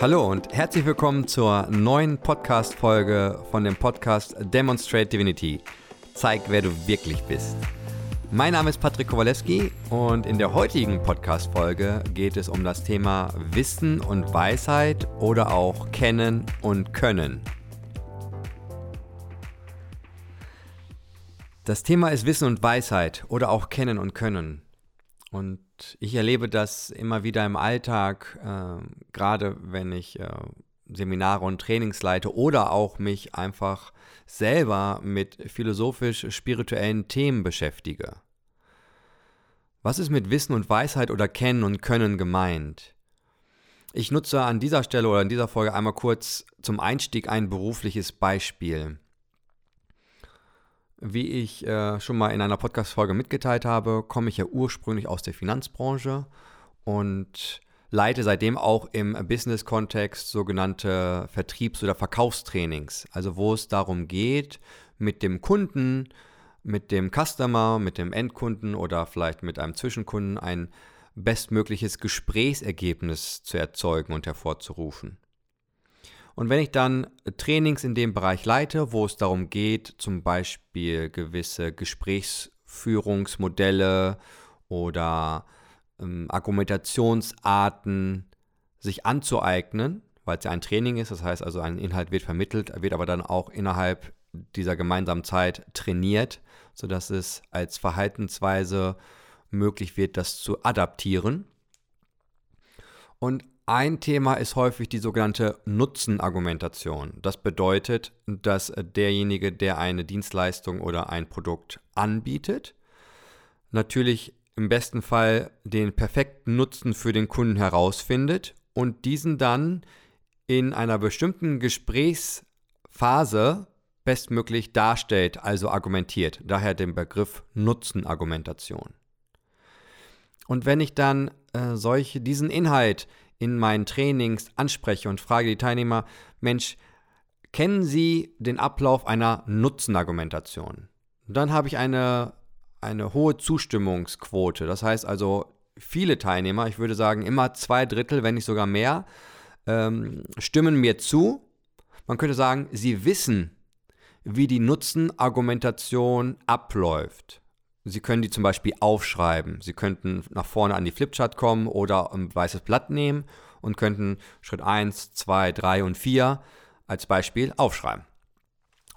Hallo und herzlich willkommen zur neuen Podcast-Folge von dem Podcast Demonstrate Divinity. Zeig, wer du wirklich bist. Mein Name ist Patrick Kowalewski und in der heutigen Podcast-Folge geht es um das Thema Wissen und Weisheit oder auch Kennen und Können. Das Thema ist Wissen und Weisheit oder auch Kennen und Können. Und ich erlebe das immer wieder im Alltag, äh, gerade wenn ich äh, Seminare und Trainings leite oder auch mich einfach selber mit philosophisch-spirituellen Themen beschäftige. Was ist mit Wissen und Weisheit oder Kennen und Können gemeint? Ich nutze an dieser Stelle oder in dieser Folge einmal kurz zum Einstieg ein berufliches Beispiel. Wie ich äh, schon mal in einer Podcast-Folge mitgeteilt habe, komme ich ja ursprünglich aus der Finanzbranche und leite seitdem auch im Business-Kontext sogenannte Vertriebs- oder Verkaufstrainings. Also wo es darum geht, mit dem Kunden, mit dem Customer, mit dem Endkunden oder vielleicht mit einem Zwischenkunden ein bestmögliches Gesprächsergebnis zu erzeugen und hervorzurufen. Und wenn ich dann Trainings in dem Bereich leite, wo es darum geht, zum Beispiel gewisse Gesprächsführungsmodelle oder ähm, Argumentationsarten sich anzueignen, weil es ja ein Training ist, das heißt also ein Inhalt wird vermittelt, wird aber dann auch innerhalb dieser gemeinsamen Zeit trainiert, sodass es als Verhaltensweise möglich wird, das zu adaptieren. Und ein Thema ist häufig die sogenannte Nutzenargumentation. Das bedeutet, dass derjenige, der eine Dienstleistung oder ein Produkt anbietet, natürlich im besten Fall den perfekten Nutzen für den Kunden herausfindet und diesen dann in einer bestimmten Gesprächsphase bestmöglich darstellt, also argumentiert. Daher den Begriff Nutzenargumentation. Und wenn ich dann äh, solche, diesen Inhalt in meinen Trainings anspreche und frage die Teilnehmer, Mensch, kennen Sie den Ablauf einer Nutzenargumentation? dann habe ich eine, eine hohe Zustimmungsquote. Das heißt also, viele Teilnehmer, ich würde sagen immer zwei Drittel, wenn nicht sogar mehr, ähm, stimmen mir zu. Man könnte sagen, sie wissen, wie die Nutzenargumentation abläuft. Sie können die zum Beispiel aufschreiben. Sie könnten nach vorne an die Flipchart kommen oder ein weißes Blatt nehmen und könnten Schritt 1, 2, 3 und 4 als Beispiel aufschreiben.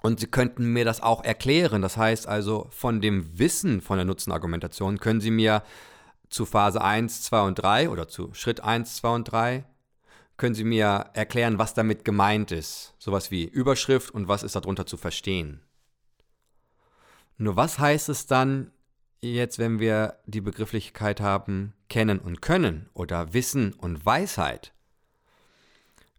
Und Sie könnten mir das auch erklären. Das heißt also, von dem Wissen von der Nutzenargumentation können Sie mir zu Phase 1, 2 und 3 oder zu Schritt 1, 2 und 3 können Sie mir erklären, was damit gemeint ist. Sowas wie Überschrift und was ist darunter zu verstehen. Nur was heißt es dann jetzt, wenn wir die Begrifflichkeit haben, kennen und können oder Wissen und Weisheit?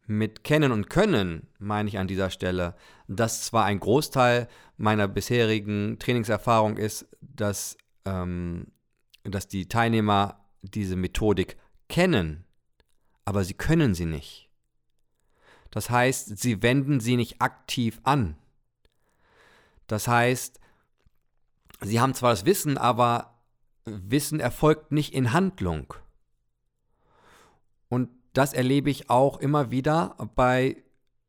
Mit kennen und können meine ich an dieser Stelle, dass zwar ein Großteil meiner bisherigen Trainingserfahrung ist, dass, ähm, dass die Teilnehmer diese Methodik kennen, aber sie können sie nicht. Das heißt, sie wenden sie nicht aktiv an. Das heißt, sie haben zwar das Wissen, aber Wissen erfolgt nicht in Handlung. Und das erlebe ich auch immer wieder bei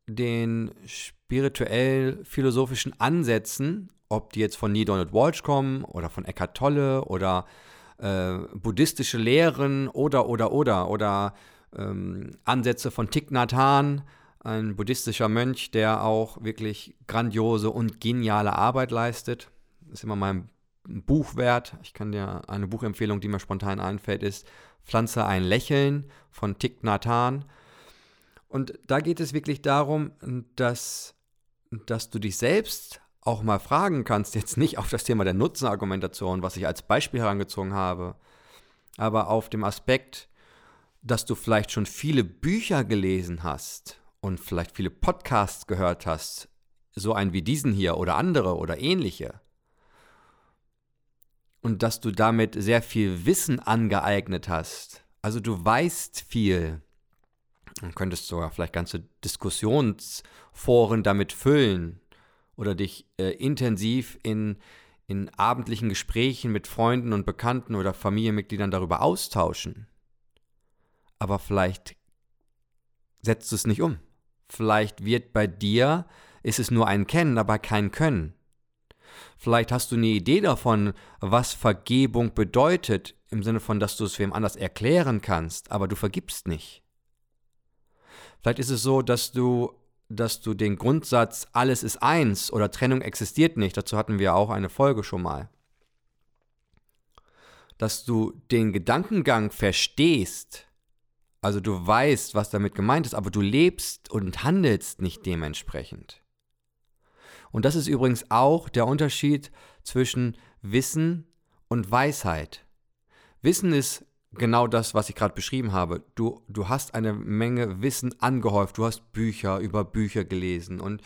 den spirituell-philosophischen Ansätzen, ob die jetzt von Neil Donald Walsh kommen oder von Eckhart Tolle oder äh, buddhistische Lehren oder, oder, oder, oder ähm, Ansätze von Thich Nhat Hanh, ein buddhistischer Mönch, der auch wirklich grandiose und geniale Arbeit leistet ist immer mein Buch wert. Ich kann dir eine Buchempfehlung, die mir spontan einfällt, ist Pflanze ein Lächeln von Thich Nhat Hanh. Und da geht es wirklich darum, dass, dass du dich selbst auch mal fragen kannst, jetzt nicht auf das Thema der Nutzenargumentation, was ich als Beispiel herangezogen habe, aber auf dem Aspekt, dass du vielleicht schon viele Bücher gelesen hast und vielleicht viele Podcasts gehört hast, so einen wie diesen hier oder andere oder ähnliche und dass du damit sehr viel Wissen angeeignet hast. Also du weißt viel und könntest sogar vielleicht ganze Diskussionsforen damit füllen oder dich äh, intensiv in, in abendlichen Gesprächen mit Freunden und Bekannten oder Familienmitgliedern darüber austauschen. Aber vielleicht setzt du es nicht um. Vielleicht wird bei dir, ist es nur ein Kennen, aber kein Können. Vielleicht hast du eine Idee davon, was Vergebung bedeutet, im Sinne von, dass du es wem anders erklären kannst, aber du vergibst nicht. Vielleicht ist es so, dass du, dass du den Grundsatz alles ist eins oder Trennung existiert nicht, dazu hatten wir auch eine Folge schon mal, dass du den Gedankengang verstehst, also du weißt, was damit gemeint ist, aber du lebst und handelst nicht dementsprechend. Und das ist übrigens auch der Unterschied zwischen Wissen und Weisheit. Wissen ist genau das, was ich gerade beschrieben habe. Du, du hast eine Menge Wissen angehäuft, du hast Bücher über Bücher gelesen und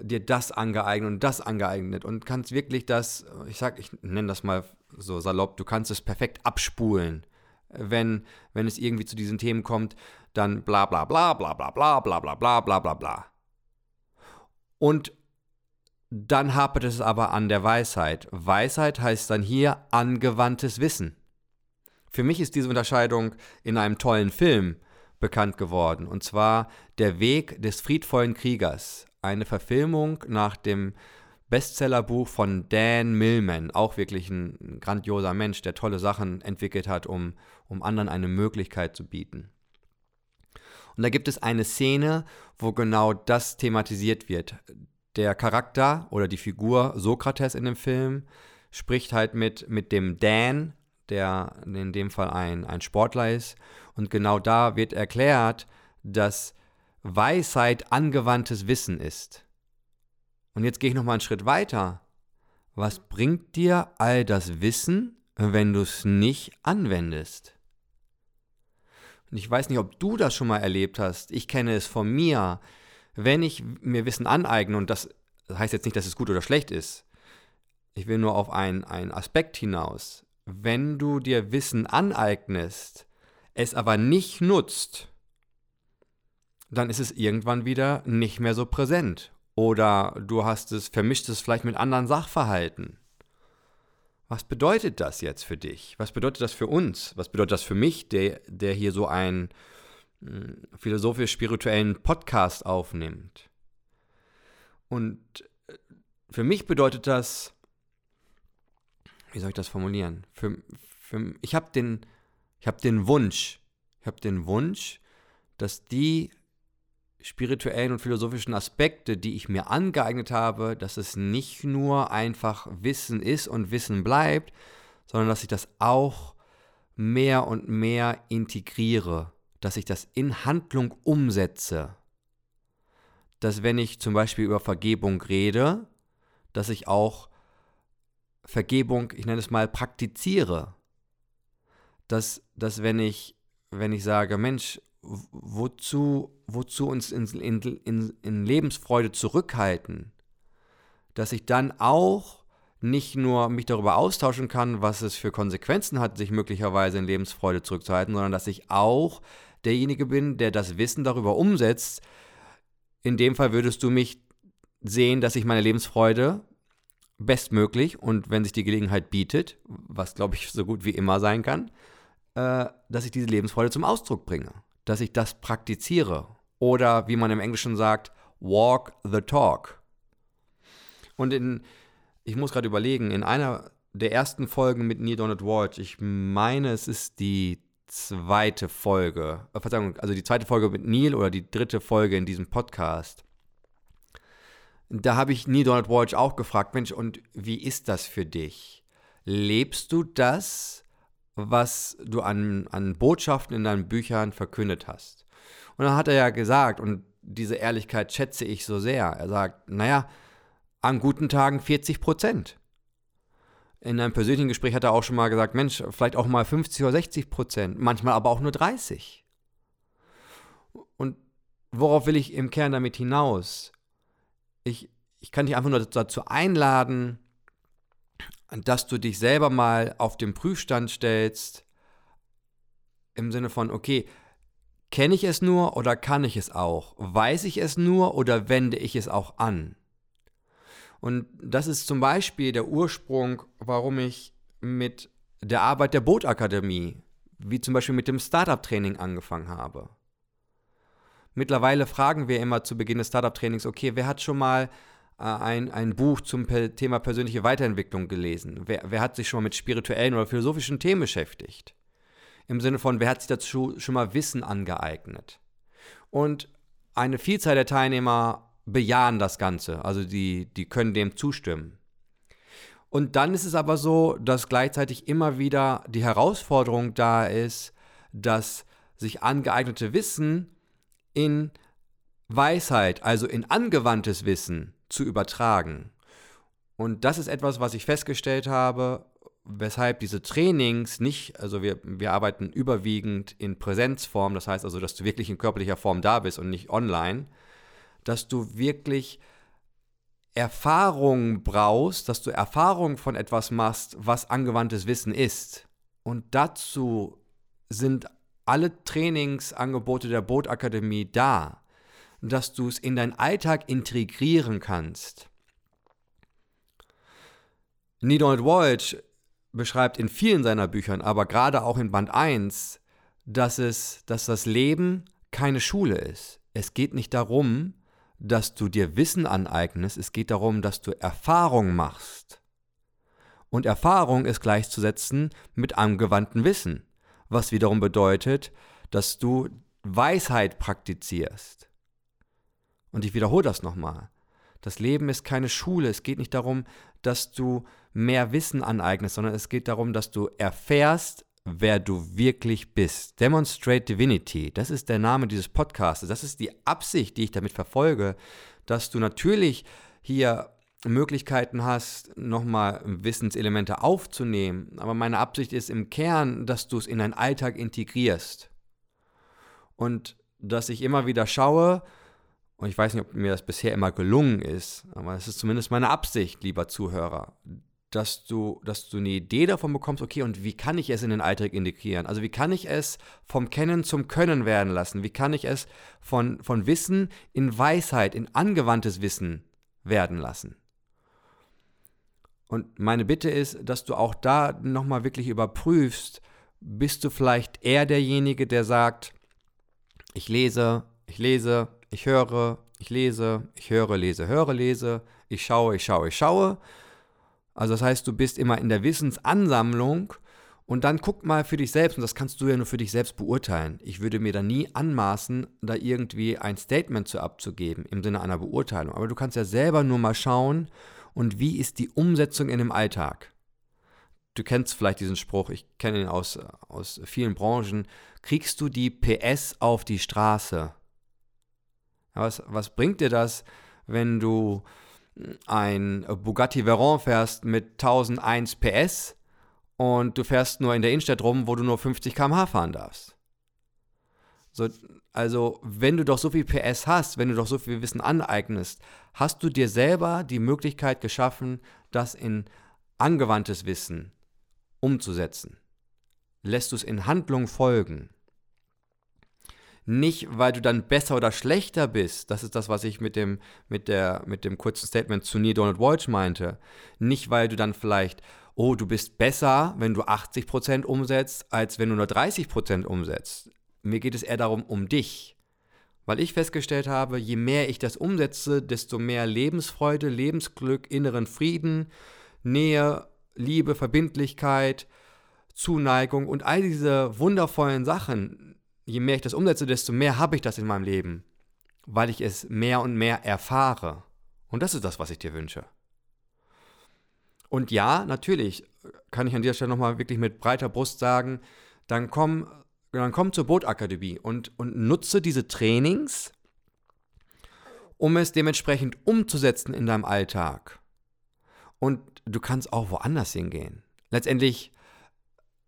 dir das angeeignet und das angeeignet und kannst wirklich das, ich sag, ich nenne das mal so salopp, du kannst es perfekt abspulen wenn, wenn es irgendwie zu diesen Themen kommt, dann bla bla bla bla bla bla bla bla bla bla bla bla. Und dann hapert es aber an der Weisheit. Weisheit heißt dann hier angewandtes Wissen. Für mich ist diese Unterscheidung in einem tollen Film bekannt geworden, und zwar Der Weg des friedvollen Kriegers, eine Verfilmung nach dem Bestsellerbuch von Dan Millman, auch wirklich ein grandioser Mensch, der tolle Sachen entwickelt hat, um, um anderen eine Möglichkeit zu bieten. Und da gibt es eine Szene, wo genau das thematisiert wird. Der Charakter oder die Figur Sokrates in dem Film spricht halt mit, mit dem Dan, der in dem Fall ein, ein Sportler ist. Und genau da wird erklärt, dass Weisheit angewandtes Wissen ist. Und jetzt gehe ich nochmal einen Schritt weiter. Was bringt dir all das Wissen, wenn du es nicht anwendest? Und ich weiß nicht, ob du das schon mal erlebt hast. Ich kenne es von mir. Wenn ich mir Wissen aneigne, und das heißt jetzt nicht, dass es gut oder schlecht ist, ich will nur auf einen, einen Aspekt hinaus. Wenn du dir Wissen aneignest, es aber nicht nutzt, dann ist es irgendwann wieder nicht mehr so präsent oder du hast es, vermischt es vielleicht mit anderen Sachverhalten. Was bedeutet das jetzt für dich? Was bedeutet das für uns? Was bedeutet das für mich, der, der hier so hm, philosophisch-spirituellen Podcast aufnimmt? Und äh, für mich bedeutet das, wie soll ich das formulieren? Für, für, ich habe den, hab den Wunsch, ich habe den Wunsch, dass die spirituellen und philosophischen Aspekte, die ich mir angeeignet habe, dass es nicht nur einfach Wissen ist und Wissen bleibt, sondern dass ich das auch mehr und mehr integriere, dass ich das in Handlung umsetze. Dass wenn ich zum Beispiel über Vergebung rede, dass ich auch Vergebung, ich nenne es mal, praktiziere. Dass, dass wenn ich, wenn ich sage, Mensch, wozu, wozu uns in, in, in, in Lebensfreude zurückhalten, dass ich dann auch nicht nur mich darüber austauschen kann, was es für Konsequenzen hat, sich möglicherweise in Lebensfreude zurückzuhalten, sondern dass ich auch derjenige bin, der das Wissen darüber umsetzt. In dem Fall würdest du mich sehen, dass ich meine Lebensfreude bestmöglich und wenn sich die Gelegenheit bietet, was glaube ich so gut wie immer sein kann, äh, dass ich diese Lebensfreude zum Ausdruck bringe dass ich das praktiziere. Oder wie man im Englischen sagt, walk the talk. Und in, ich muss gerade überlegen, in einer der ersten Folgen mit Neil Donald Walsh, ich meine, es ist die zweite Folge, äh, Verzeihung, also die zweite Folge mit Neil oder die dritte Folge in diesem Podcast. Da habe ich Neil Donald Walsh auch gefragt, Mensch, und wie ist das für dich? Lebst du das? was du an, an Botschaften in deinen Büchern verkündet hast. Und dann hat er ja gesagt, und diese Ehrlichkeit schätze ich so sehr, er sagt, naja, an guten Tagen 40 Prozent. In einem persönlichen Gespräch hat er auch schon mal gesagt, Mensch, vielleicht auch mal 50 oder 60 Prozent, manchmal aber auch nur 30. Und worauf will ich im Kern damit hinaus? Ich, ich kann dich einfach nur dazu einladen, dass du dich selber mal auf den Prüfstand stellst, im Sinne von, okay, kenne ich es nur oder kann ich es auch? Weiß ich es nur oder wende ich es auch an? Und das ist zum Beispiel der Ursprung, warum ich mit der Arbeit der Bootakademie, wie zum Beispiel mit dem Startup-Training angefangen habe. Mittlerweile fragen wir immer zu Beginn des Startup-Trainings, okay, wer hat schon mal äh, ein, ein Buch zum Thema persönliche Weiterentwicklung gelesen? Wer, wer hat sich schon mal mit spirituellen oder philosophischen Themen beschäftigt? Im Sinne von, wer hat sich dazu schon mal Wissen angeeignet? Und eine Vielzahl der Teilnehmer bejahen das Ganze, also die, die können dem zustimmen. Und dann ist es aber so, dass gleichzeitig immer wieder die Herausforderung da ist, dass sich angeeignete Wissen in Weisheit, also in angewandtes Wissen zu übertragen. Und das ist etwas, was ich festgestellt habe, weshalb diese Trainings nicht, also wir, wir arbeiten überwiegend in Präsenzform, das heißt also, dass du wirklich in körperlicher Form da bist und nicht online, dass du wirklich Erfahrung brauchst, dass du Erfahrung von etwas machst, was angewandtes Wissen ist. Und dazu sind alle Trainingsangebote der Bootakademie da, dass du es in deinen Alltag integrieren kannst. Needle Walsh beschreibt in vielen seiner Büchern, aber gerade auch in Band 1, dass, es, dass das Leben keine Schule ist. Es geht nicht darum, dass du dir Wissen aneignest, es geht darum, dass du Erfahrung machst. Und Erfahrung ist gleichzusetzen mit angewandtem Wissen, was wiederum bedeutet, dass du Weisheit praktizierst. Und ich wiederhole das nochmal. Das Leben ist keine Schule. Es geht nicht darum, dass du mehr Wissen aneignest, sondern es geht darum, dass du erfährst, wer du wirklich bist. Demonstrate Divinity, das ist der Name dieses Podcasts. Das ist die Absicht, die ich damit verfolge, dass du natürlich hier Möglichkeiten hast, nochmal Wissenselemente aufzunehmen. Aber meine Absicht ist im Kern, dass du es in deinen Alltag integrierst. Und dass ich immer wieder schaue, und ich weiß nicht, ob mir das bisher immer gelungen ist, aber es ist zumindest meine Absicht, lieber Zuhörer, dass du, dass du eine Idee davon bekommst, okay, und wie kann ich es in den Alltag integrieren? Also wie kann ich es vom Kennen zum Können werden lassen? Wie kann ich es von, von Wissen in Weisheit, in angewandtes Wissen werden lassen? Und meine Bitte ist, dass du auch da nochmal wirklich überprüfst, bist du vielleicht eher derjenige, der sagt, ich lese, ich lese, ich höre, ich lese, ich höre, lese, höre, lese, ich schaue, ich schaue, ich schaue also das heißt, du bist immer in der Wissensansammlung und dann guck mal für dich selbst, und das kannst du ja nur für dich selbst beurteilen. Ich würde mir da nie anmaßen, da irgendwie ein Statement zu abzugeben im Sinne einer Beurteilung. Aber du kannst ja selber nur mal schauen, und wie ist die Umsetzung in dem Alltag? Du kennst vielleicht diesen Spruch, ich kenne ihn aus, aus vielen Branchen. Kriegst du die PS auf die Straße? Was, was bringt dir das, wenn du ein Bugatti Veyron fährst mit 1001 PS und du fährst nur in der Innenstadt rum, wo du nur 50 km/h fahren darfst. So, also, wenn du doch so viel PS hast, wenn du doch so viel Wissen aneignest, hast du dir selber die Möglichkeit geschaffen, das in angewandtes Wissen umzusetzen. Lässt du es in Handlung folgen. Nicht, weil du dann besser oder schlechter bist. Das ist das, was ich mit dem, mit der, mit dem kurzen Statement zu Neil Donald Walsh meinte. Nicht, weil du dann vielleicht, oh, du bist besser, wenn du 80% umsetzt, als wenn du nur 30% umsetzt. Mir geht es eher darum, um dich. Weil ich festgestellt habe, je mehr ich das umsetze, desto mehr Lebensfreude, Lebensglück, inneren Frieden, Nähe, Liebe, Verbindlichkeit, Zuneigung und all diese wundervollen Sachen je mehr ich das umsetze, desto mehr habe ich das in meinem Leben, weil ich es mehr und mehr erfahre. Und das ist das, was ich dir wünsche. Und ja, natürlich kann ich an dieser Stelle nochmal wirklich mit breiter Brust sagen, dann komm, dann komm zur Bootakademie und, und nutze diese Trainings, um es dementsprechend umzusetzen in deinem Alltag. Und du kannst auch woanders hingehen. Letztendlich,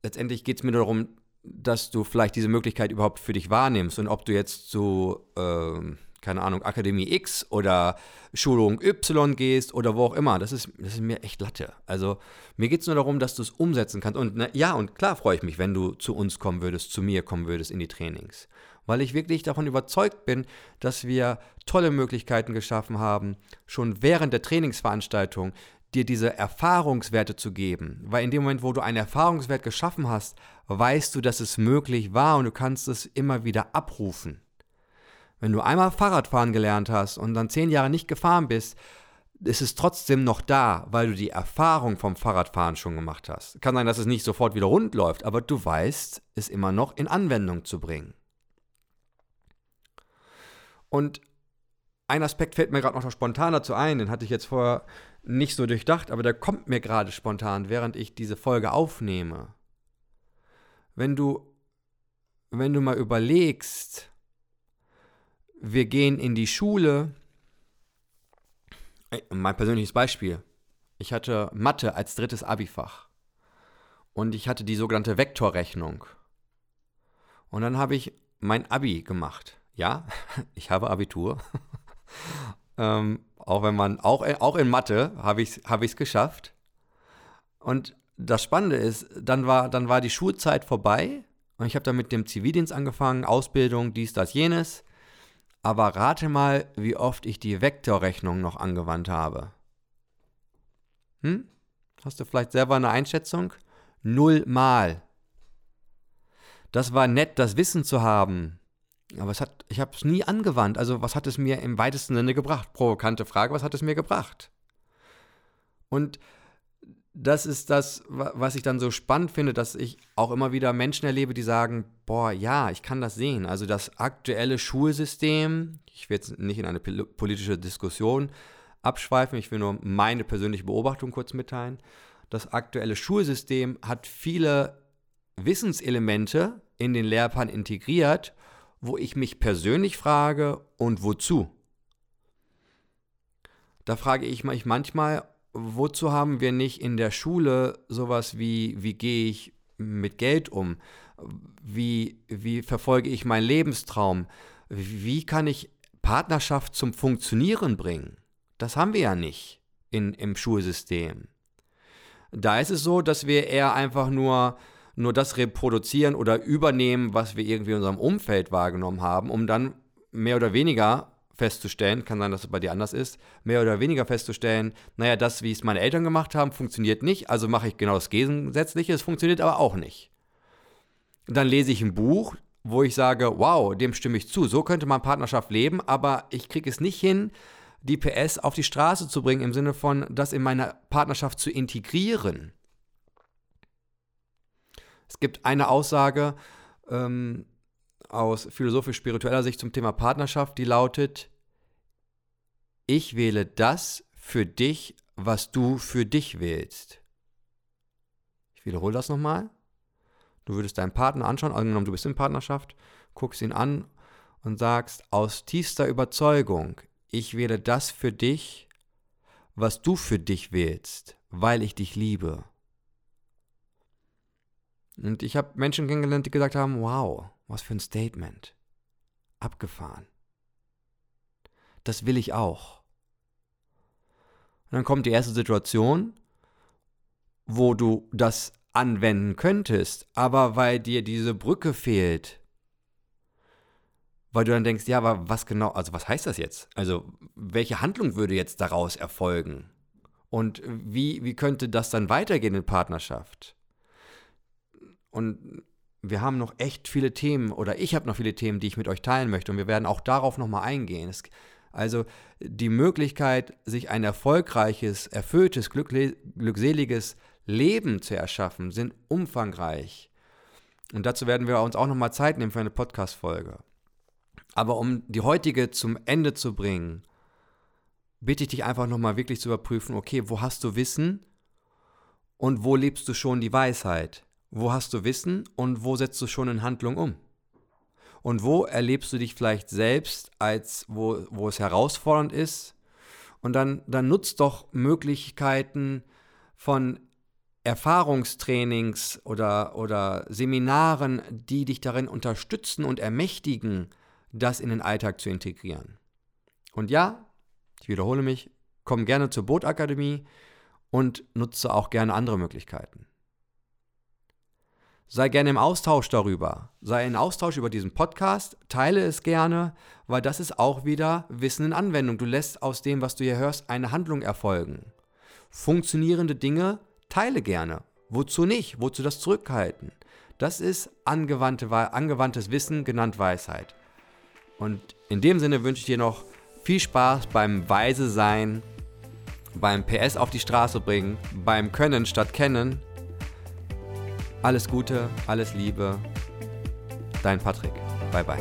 letztendlich geht es mir darum, dass du vielleicht diese Möglichkeit überhaupt für dich wahrnimmst und ob du jetzt zu, äh, keine Ahnung, Akademie X oder Schulung Y gehst oder wo auch immer, das ist, das ist mir echt Latte. Also mir geht es nur darum, dass du es umsetzen kannst. Und na, ja, und klar freue ich mich, wenn du zu uns kommen würdest, zu mir kommen würdest in die Trainings. Weil ich wirklich davon überzeugt bin, dass wir tolle Möglichkeiten geschaffen haben, schon während der Trainingsveranstaltung dir diese Erfahrungswerte zu geben. Weil in dem Moment, wo du einen Erfahrungswert geschaffen hast, weißt du, dass es möglich war und du kannst es immer wieder abrufen. Wenn du einmal Fahrradfahren gelernt hast und dann zehn Jahre nicht gefahren bist, ist es trotzdem noch da, weil du die Erfahrung vom Fahrradfahren schon gemacht hast. Kann sein, dass es nicht sofort wieder rund läuft, aber du weißt, es immer noch in Anwendung zu bringen. Und ein Aspekt fällt mir gerade noch spontan dazu ein, den hatte ich jetzt vorher nicht so durchdacht, aber der kommt mir gerade spontan, während ich diese Folge aufnehme. Wenn du, wenn du mal überlegst, wir gehen in die Schule, mein persönliches Beispiel. Ich hatte Mathe als drittes Abifach. Und ich hatte die sogenannte Vektorrechnung. Und dann habe ich mein Abi gemacht. Ja, ich habe Abitur. Ähm, auch wenn man, auch, auch in Mathe habe ich es hab geschafft. Und das Spannende ist, dann war, dann war die Schulzeit vorbei und ich habe dann mit dem Zivildienst angefangen, Ausbildung, dies, das, jenes. Aber rate mal, wie oft ich die Vektorrechnung noch angewandt habe. Hm? Hast du vielleicht selber eine Einschätzung? Null Mal. Das war nett, das Wissen zu haben. Aber es hat, ich habe es nie angewandt. Also was hat es mir im weitesten Sinne gebracht? Provokante Frage, was hat es mir gebracht? Und das ist das, was ich dann so spannend finde, dass ich auch immer wieder Menschen erlebe, die sagen, boah, ja, ich kann das sehen. Also das aktuelle Schulsystem, ich will jetzt nicht in eine politische Diskussion abschweifen, ich will nur meine persönliche Beobachtung kurz mitteilen. Das aktuelle Schulsystem hat viele Wissenselemente in den Lehrplan integriert, wo ich mich persönlich frage, und wozu? Da frage ich mich manchmal, wozu haben wir nicht in der Schule sowas wie, wie gehe ich mit Geld um? Wie, wie verfolge ich meinen Lebenstraum? Wie kann ich Partnerschaft zum Funktionieren bringen? Das haben wir ja nicht in, im Schulsystem. Da ist es so, dass wir eher einfach nur, nur das reproduzieren oder übernehmen, was wir irgendwie in unserem Umfeld wahrgenommen haben, um dann mehr oder weniger festzustellen, kann sein, dass es bei dir anders ist, mehr oder weniger festzustellen, naja, das, wie es meine Eltern gemacht haben, funktioniert nicht, also mache ich genau das Gegensätzliche, es funktioniert aber auch nicht. Dann lese ich ein Buch, wo ich sage, wow, dem stimme ich zu, so könnte man Partnerschaft leben, aber ich kriege es nicht hin, die PS auf die Straße zu bringen, im Sinne von, das in meine Partnerschaft zu integrieren. Es gibt eine Aussage, ähm, aus philosophisch-spiritueller Sicht zum Thema Partnerschaft, die lautet, ich wähle das für dich, was du für dich wählst. Ich wiederhole das nochmal. Du würdest deinen Partner anschauen, angenommen du bist in Partnerschaft, guckst ihn an und sagst aus tiefster Überzeugung, ich wähle das für dich, was du für dich wählst, weil ich dich liebe. Und ich habe Menschen kennengelernt, die gesagt haben, wow, was für ein Statement. Abgefahren. Das will ich auch. Und dann kommt die erste Situation, wo du das anwenden könntest, aber weil dir diese Brücke fehlt, weil du dann denkst, ja, aber was genau, also was heißt das jetzt? Also welche Handlung würde jetzt daraus erfolgen? Und wie, wie könnte das dann weitergehen in Partnerschaft? Und wir haben noch echt viele Themen oder ich habe noch viele Themen, die ich mit euch teilen möchte und wir werden auch darauf nochmal eingehen. Es, also die Möglichkeit, sich ein erfolgreiches, erfülltes, glückseliges Leben zu erschaffen, sind umfangreich. Und dazu werden wir uns auch nochmal Zeit nehmen für eine Podcast-Folge. Aber um die heutige zum Ende zu bringen, bitte ich dich einfach nochmal wirklich zu überprüfen, okay, wo hast du Wissen und wo lebst du schon die Weisheit? Wo hast du Wissen und wo setzt du schon in Handlung um? Und wo erlebst du dich vielleicht selbst, als wo, wo es herausfordernd ist? Und dann, dann nutzt doch Möglichkeiten von Erfahrungstrainings oder, oder Seminaren, die dich darin unterstützen und ermächtigen, das in den Alltag zu integrieren. Und ja, ich wiederhole mich, komm gerne zur Bootakademie und nutze auch gerne andere Möglichkeiten. Sei gerne im Austausch darüber. Sei in Austausch über diesen Podcast. Teile es gerne, weil das ist auch wieder Wissen in Anwendung. Du lässt aus dem, was du hier hörst, eine Handlung erfolgen. Funktionierende Dinge teile gerne. Wozu nicht? Wozu das Zurückhalten? Das ist angewandte, angewandtes Wissen, genannt Weisheit. Und in dem Sinne wünsche ich dir noch viel Spaß beim Weise sein, beim PS auf die Straße bringen, beim Können statt Kennen. Alles Gute, alles Liebe. Dein Patrick. Bye bye.